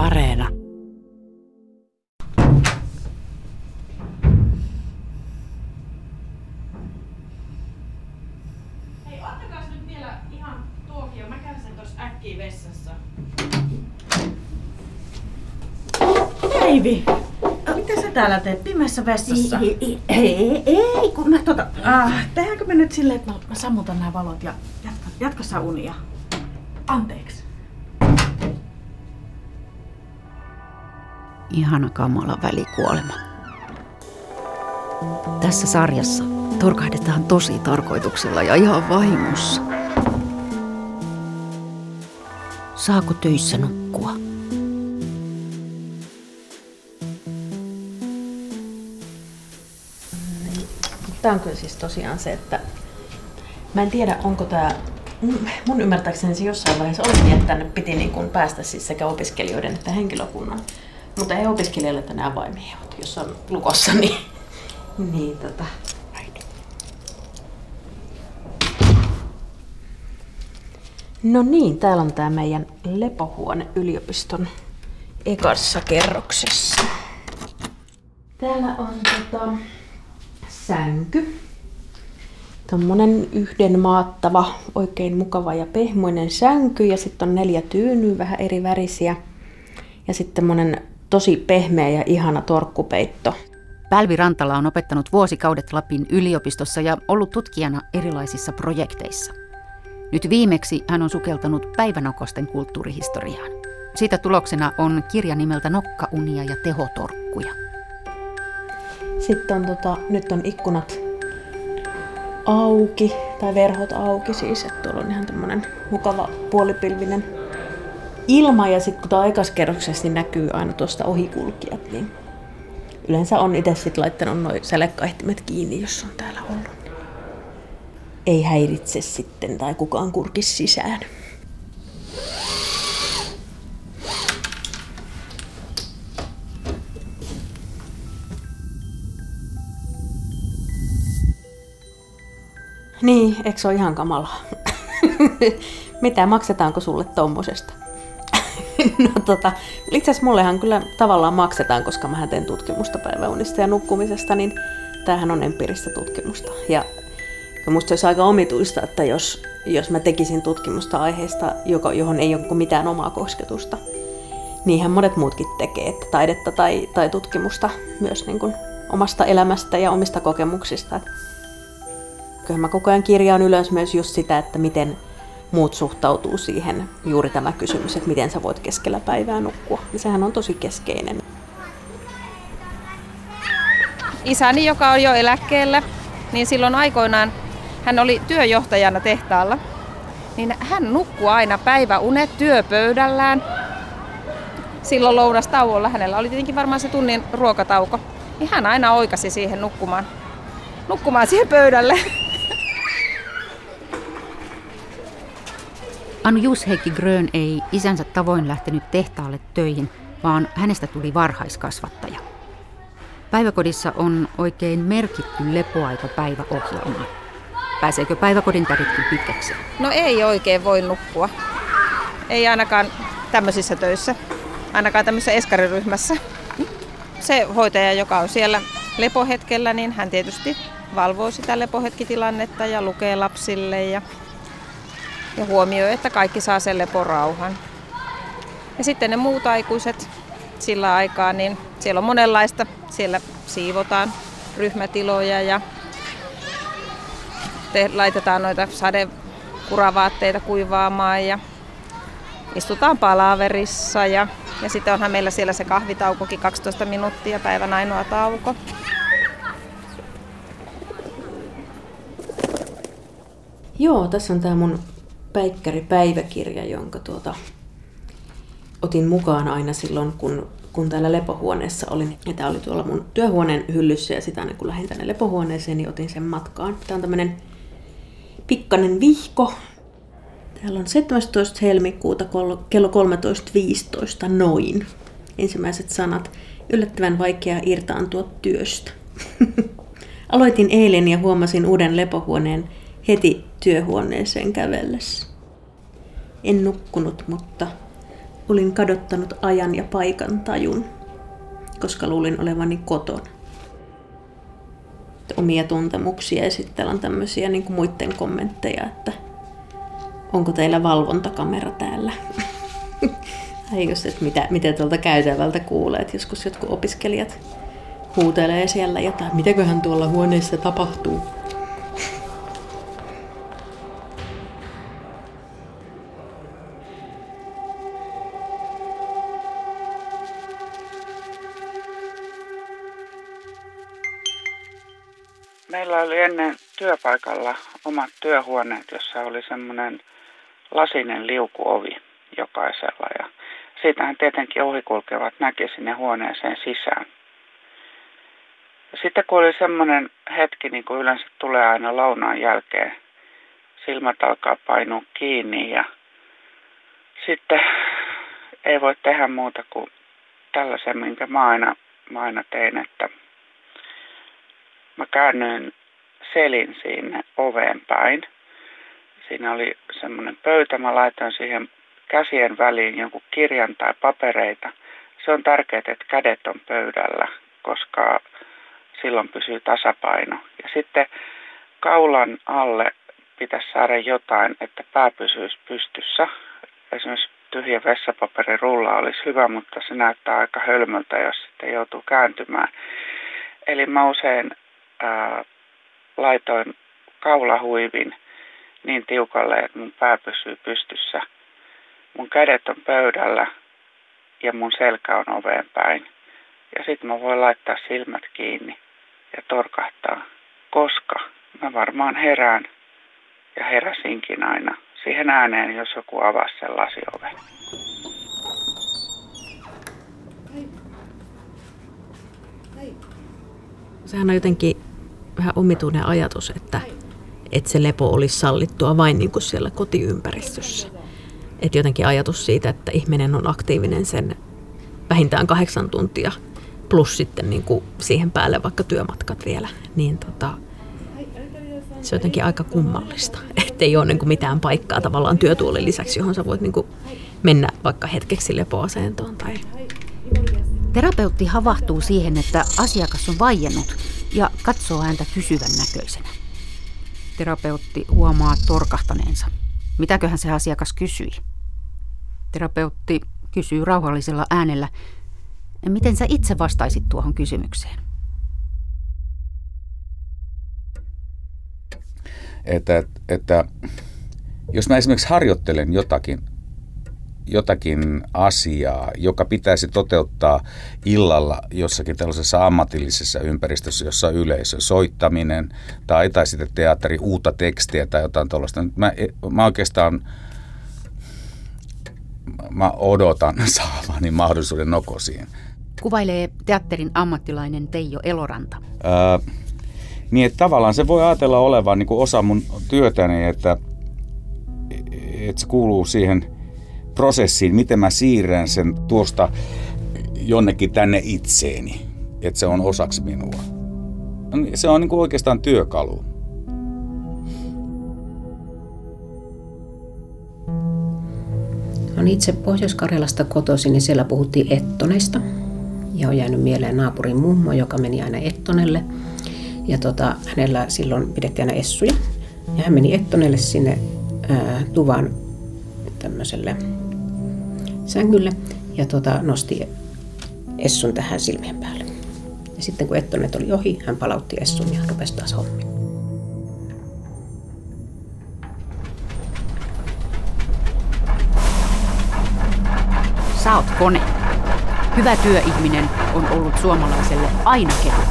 Areena. Hei, ottakaa nyt vielä ihan tuokio. Mä käyn sen tossa äkkiä vessassa. Päivi, mitä sä täällä teet pimeässä vessassa? Ei, ei, ei, ei, kun mä tota... Ah, tehdäänkö me nyt silleen, että mä, mä sammutan nämä valot ja jatka, jatka sä unia? Anteeksi. Ihana kamala välikuolema. Tässä sarjassa torkahdetaan tosi tarkoituksella ja ihan vahingossa. Saako töissä nukkua? Tämä on kyllä siis tosiaan se, että mä en tiedä, onko tämä, mun ymmärtääkseni se jossain vaiheessa oli niin, että tänne piti niin kuin päästä siis sekä opiskelijoiden että henkilökunnan. Mutta ei opiskelijoille tänne avaimia ole, jos on lukossa, niin, niin tota, No niin, täällä on tämä meidän lepohuone yliopiston ekassa kerroksessa. Täällä on tota, sänky. Tuommoinen yhden maattava, oikein mukava ja pehmoinen sänky ja sitten on neljä tyynyä, vähän eri värisiä. Ja sitten monen tosi pehmeä ja ihana torkkupeitto. Pälvi Rantala on opettanut vuosikaudet Lapin yliopistossa ja ollut tutkijana erilaisissa projekteissa. Nyt viimeksi hän on sukeltanut päivänokosten kulttuurihistoriaan. Siitä tuloksena on kirja nimeltä Nokkaunia ja tehotorkkuja. Sitten on tota, nyt on ikkunat auki, tai verhot auki siis, että tuolla on ihan tämmönen mukava puolipilvinen ilma, ja sitten kun tämä on ekaskerroksessa, niin näkyy aina tuosta ohikulkijat, niin yleensä on itse sitten laittanut noin sälekkaihtimet kiinni, jos on täällä ollut. Ei häiritse sitten tai kukaan kurkis sisään. Niin, eikö se ole ihan kamalaa? Mitä, maksetaanko sulle tommosesta? no tota, itse asiassa mullehan kyllä tavallaan maksetaan, koska mä teen tutkimusta päiväunista ja nukkumisesta, niin tämähän on empiiristä tutkimusta. Ja, musta olisi aika omituista, että jos, jos mä tekisin tutkimusta aiheesta, joka, johon ei ole mitään omaa kosketusta, niinhän monet muutkin tekee, että taidetta tai, tai tutkimusta myös niin kuin omasta elämästä ja omista kokemuksista. Kyllä mä koko ajan kirjaan ylös myös just sitä, että miten muut suhtautuu siihen, juuri tämä kysymys, että miten sä voit keskellä päivää nukkua. Ja sehän on tosi keskeinen. Isäni, joka on jo eläkkeellä, niin silloin aikoinaan hän oli työjohtajana tehtaalla. Niin hän nukkui aina päiväunet työpöydällään. Silloin lounastauolla hänellä oli tietenkin varmaan se tunnin ruokatauko. Niin hän aina oikasi siihen nukkumaan, nukkumaan siihen pöydälle. Anu Jusheikki Grön ei isänsä tavoin lähtenyt tehtaalle töihin, vaan hänestä tuli varhaiskasvattaja. Päiväkodissa on oikein merkitty lepoaika päiväohjelma. Pääseekö päiväkodin täritkin pitkäksi? No ei oikein voi nukkua. Ei ainakaan tämmöisissä töissä. Ainakaan tämmöisessä eskariryhmässä. Se hoitaja, joka on siellä lepohetkellä, niin hän tietysti valvoo sitä lepohetkitilannetta ja lukee lapsille ja ja huomioi, että kaikki saa sen leporauhan. Ja sitten ne muut aikuiset sillä aikaa, niin siellä on monenlaista. Siellä siivotaan ryhmätiloja ja te, laitetaan noita sadekuravaatteita kuivaamaan ja istutaan palaverissa ja, ja sitten onhan meillä siellä se kahvitaukokin 12 minuuttia, päivän ainoa tauko. Joo, tässä on tämä mun päikkäripäiväkirja, jonka tuota, otin mukaan aina silloin, kun, kun täällä lepohuoneessa olin. Ja tämä oli tuolla mun työhuoneen hyllyssä ja sitä kun lähdin tänne lepohuoneeseen, niin otin sen matkaan. Tämä on tämmöinen pikkanen vihko. Täällä on 17. helmikuuta kello 13.15 noin. Ensimmäiset sanat. Yllättävän vaikea irtaantua työstä. Aloitin eilen ja huomasin uuden lepohuoneen heti työhuoneeseen kävellessä. En nukkunut, mutta olin kadottanut ajan ja paikan tajun, koska luulin olevani koton. Omia tuntemuksia esittelen tämmöisiä niin kuin muiden kommentteja, että onko teillä valvontakamera täällä? tai just, että mitä, mitä tuolta käytävältä kuulee, että joskus jotkut opiskelijat huutelee siellä jotain, mitäköhän tuolla huoneessa tapahtuu. Meillä oli ennen työpaikalla omat työhuoneet, jossa oli semmoinen lasinen liukuovi jokaisella. Ja siitähän tietenkin ohikulkevat näki sinne huoneeseen sisään. Sitten kun oli semmoinen hetki, niin kuin yleensä tulee aina lounaan jälkeen, silmät alkaa painua kiinni ja sitten ei voi tehdä muuta kuin tällaisen, minkä mä aina, mä aina tein, että mä käännyin selin sinne oveen päin. Siinä oli semmoinen pöytä, mä laitoin siihen käsien väliin jonkun kirjan tai papereita. Se on tärkeää, että kädet on pöydällä, koska silloin pysyy tasapaino. Ja sitten kaulan alle pitäisi saada jotain, että pää pysyisi pystyssä. Esimerkiksi tyhjä vessapaperirulla olisi hyvä, mutta se näyttää aika hölmöltä, jos sitten joutuu kääntymään. Eli mä usein ää, laitoin kaulahuivin niin tiukalle, että mun pää pysyy pystyssä. Mun kädet on pöydällä ja mun selkä on oveen päin. Ja sitten mä voin laittaa silmät kiinni ja torkahtaa, koska mä varmaan herään ja heräsinkin aina siihen ääneen, jos joku avasi sen lasioven. Sehän on jotenkin vähän omituinen ajatus, että, että se lepo olisi sallittua vain niin kuin siellä kotiympäristössä. Että jotenkin ajatus siitä, että ihminen on aktiivinen sen vähintään kahdeksan tuntia plus sitten niin kuin siihen päälle vaikka työmatkat vielä, niin tota, se on jotenkin aika kummallista, että ei ole niin kuin mitään paikkaa tavallaan työtuolin lisäksi, johon sä voit niin kuin mennä vaikka hetkeksi lepoasentoon. Tai... Terapeutti havahtuu siihen, että asiakas on vaiennut ja katsoo häntä kysyvän näköisenä. Terapeutti huomaa torkahtaneensa. Mitäköhän se asiakas kysyi? Terapeutti kysyy rauhallisella äänellä, miten sä itse vastaisit tuohon kysymykseen? Että, että jos mä esimerkiksi harjoittelen jotakin jotakin asiaa, joka pitäisi toteuttaa illalla jossakin tällaisessa ammatillisessa ympäristössä, jossa on yleisö, soittaminen tai, tai sitten teatteri, uutta tekstiä tai jotain tuollaista. Mä, mä oikeastaan mä odotan saavani mahdollisuuden nokosiin. Kuvailee teatterin ammattilainen Teijo Eloranta. Öö, niin, että tavallaan se voi ajatella olevan niin kuin osa mun työtäni, että, että se kuuluu siihen – prosessiin, miten mä siirrän sen tuosta jonnekin tänne itseeni, että se on osaksi minua. Se on niin kuin oikeastaan työkalu. Olen itse Pohjois-Karjalasta kotoisin, niin siellä puhuttiin ettonesta. Ja on jäänyt mieleen naapurin mummo, joka meni aina ettonelle. Ja tota, hänellä silloin pidettiin aina essuja. Ja hän meni ettonelle sinne ää, tuvan tämmöiselle sängylle ja tota, nosti Essun tähän silmien päälle. Ja sitten kun Ettonet oli ohi, hän palautti Essun ja rupesi taas hommi. Sä oot kone. Hyvä työihminen on ollut suomalaiselle aina kehu.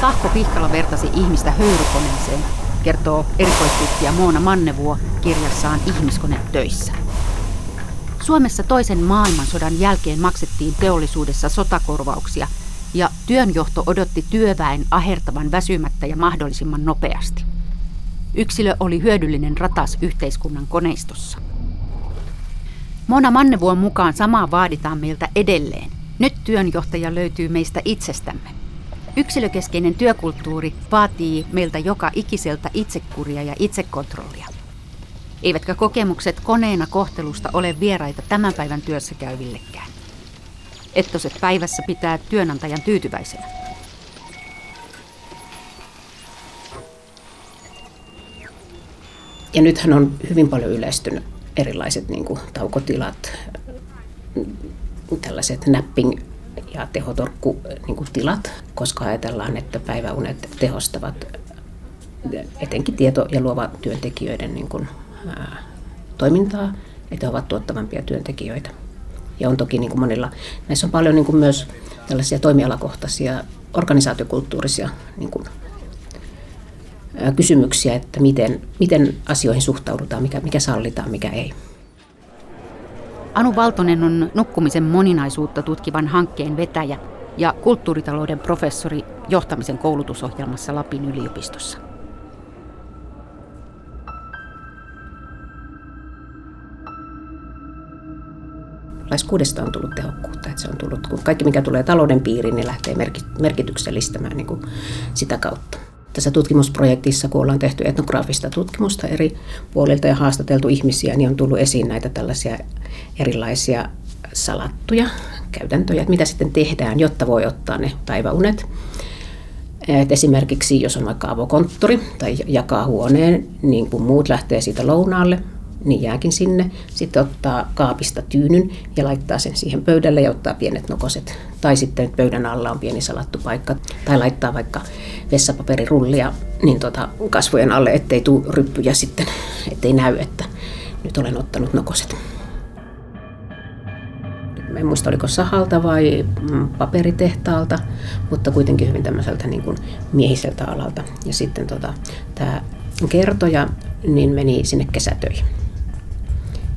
Tahko Pihkala vertasi ihmistä höyrykoneeseen, kertoo erikoistutkija Moona Mannevuo kirjassaan Ihmiskone töissä. Suomessa toisen maailmansodan jälkeen maksettiin teollisuudessa sotakorvauksia ja työnjohto odotti työväen ahertavan väsymättä ja mahdollisimman nopeasti. Yksilö oli hyödyllinen ratas yhteiskunnan koneistossa. Mona Mannevuon mukaan samaa vaaditaan meiltä edelleen. Nyt työnjohtaja löytyy meistä itsestämme. Yksilökeskeinen työkulttuuri vaatii meiltä joka ikiseltä itsekuria ja itsekontrollia. Eivätkä kokemukset koneena kohtelusta ole vieraita tämän päivän työssä käyvillekään. Ettoset päivässä pitää työnantajan tyytyväisenä. Ja nythän on hyvin paljon yleistynyt erilaiset niin kuin, taukotilat, tällaiset napping ja tehotorkkutilat, niin koska ajatellaan, että päiväunet tehostavat etenkin tieto- ja luova työntekijöiden niin kuin, toimintaa, että he ovat tuottavampia työntekijöitä. Ja on toki niin kuin monilla, näissä on paljon niin kuin myös tällaisia toimialakohtaisia organisaatiokulttuurisia niin kuin, ää, kysymyksiä, että miten, miten asioihin suhtaudutaan, mikä, mikä sallitaan, mikä ei. Anu Valtonen on nukkumisen moninaisuutta tutkivan hankkeen vetäjä ja kulttuuritalouden professori johtamisen koulutusohjelmassa Lapin yliopistossa. Laiskuudesta on tullut tehokkuutta. Että se on tullut, kun kaikki mikä tulee talouden piiriin, niin lähtee merkityksellistämään niin kuin sitä kautta. Tässä tutkimusprojektissa, kun ollaan tehty etnograafista tutkimusta eri puolilta ja haastateltu ihmisiä, niin on tullut esiin näitä tällaisia erilaisia salattuja käytäntöjä, että mitä sitten tehdään, jotta voi ottaa ne päiväunet. Et esimerkiksi jos on vaikka avokonttori tai jakaa huoneen, niin kun muut lähtee siitä lounaalle, niin jääkin sinne. Sitten ottaa kaapista tyynyn ja laittaa sen siihen pöydälle ja ottaa pienet nokoset. Tai sitten pöydän alla on pieni salattu paikka. Tai laittaa vaikka vessapaperirullia niin tota kasvojen alle, ettei tule ryppyjä sitten, ettei näy, että nyt olen ottanut nokoset. En muista, oliko sahalta vai mm, paperitehtaalta, mutta kuitenkin hyvin tämmöiseltä niin kuin miehiseltä alalta. Ja sitten tota, tämä kertoja niin meni sinne kesätöihin.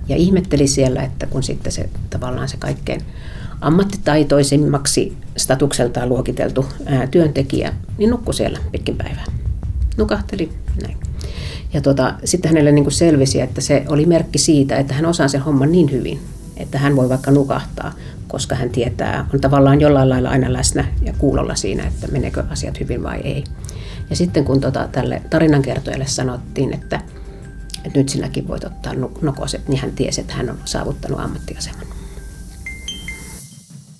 Ja ihmetteli siellä, että kun sitten se tavallaan se kaikkein ammattitaitoisimmaksi statukseltaan luokiteltu ää, työntekijä, niin nukkui siellä pitkin päivää. Nukahteli näin. Ja tota, sitten hänelle niin kuin selvisi, että se oli merkki siitä, että hän osaa sen homman niin hyvin, että hän voi vaikka nukahtaa, koska hän tietää, on tavallaan jollain lailla aina läsnä ja kuulolla siinä, että meneekö asiat hyvin vai ei. Ja sitten kun tota, tälle tarinankertojalle sanottiin, että että nyt sinäkin voit ottaa nokoset, niin hän tiesi, että hän on saavuttanut ammattiaseman.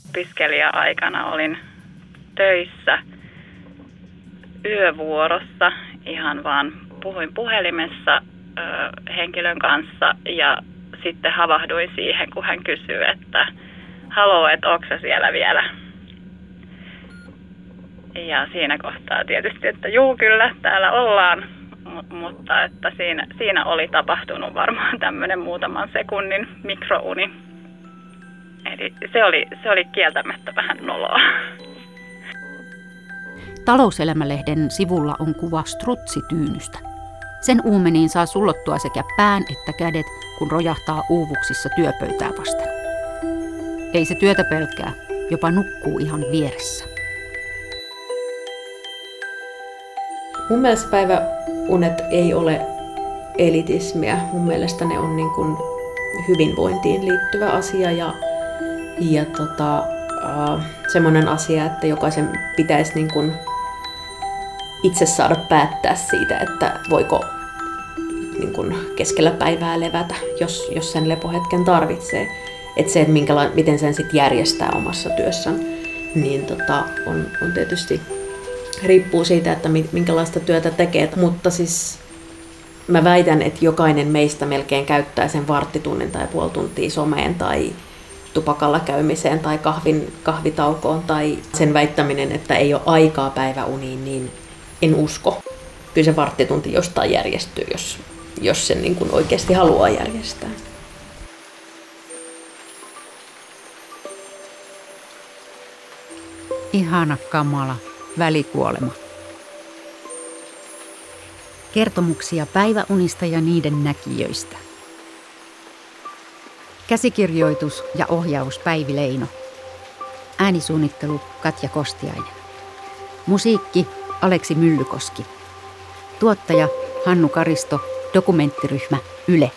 Opiskelija-aikana olin töissä yövuorossa, ihan vaan puhuin puhelimessa ö, henkilön kanssa ja sitten havahduin siihen, kun hän kysyi, että haloo, että onko siellä vielä? Ja siinä kohtaa tietysti, että juu kyllä, täällä ollaan mutta että siinä, siinä oli tapahtunut varmaan tämmöinen muutaman sekunnin mikrouni. Eli se oli, se oli kieltämättä vähän noloa. Talouselämälehden sivulla on kuva strutsityynystä. Sen uumeniin saa sullottua sekä pään että kädet, kun rojahtaa uuvuksissa työpöytää vasten. Ei se työtä pelkää, jopa nukkuu ihan vieressä. Mun mielestä päiväunet ei ole elitismiä. Mun mielestä ne on niin kuin hyvinvointiin liittyvä asia ja, ja tota, äh, semmoinen asia, että jokaisen pitäisi niin kuin itse saada päättää siitä, että voiko niin kuin keskellä päivää levätä, jos, jos sen lepohetken tarvitsee. Että se, että miten sen sitten järjestää omassa työssään, niin tota, on, on tietysti riippuu siitä, että minkälaista työtä tekee. Mutta siis mä väitän, että jokainen meistä melkein käyttää sen varttitunnin tai puoli tuntia someen tai tupakalla käymiseen tai kahvin, kahvitaukoon tai sen väittäminen, että ei ole aikaa päiväuniin, niin en usko. Kyllä se varttitunti jostain järjestyy, jos, jos sen niin kuin oikeasti haluaa järjestää. Ihana kamala välikuolema. Kertomuksia päiväunista ja niiden näkijöistä. Käsikirjoitus ja ohjaus Päivi Leino. Äänisuunnittelu Katja Kostiainen. Musiikki Aleksi Myllykoski. Tuottaja Hannu Karisto, dokumenttiryhmä Yle.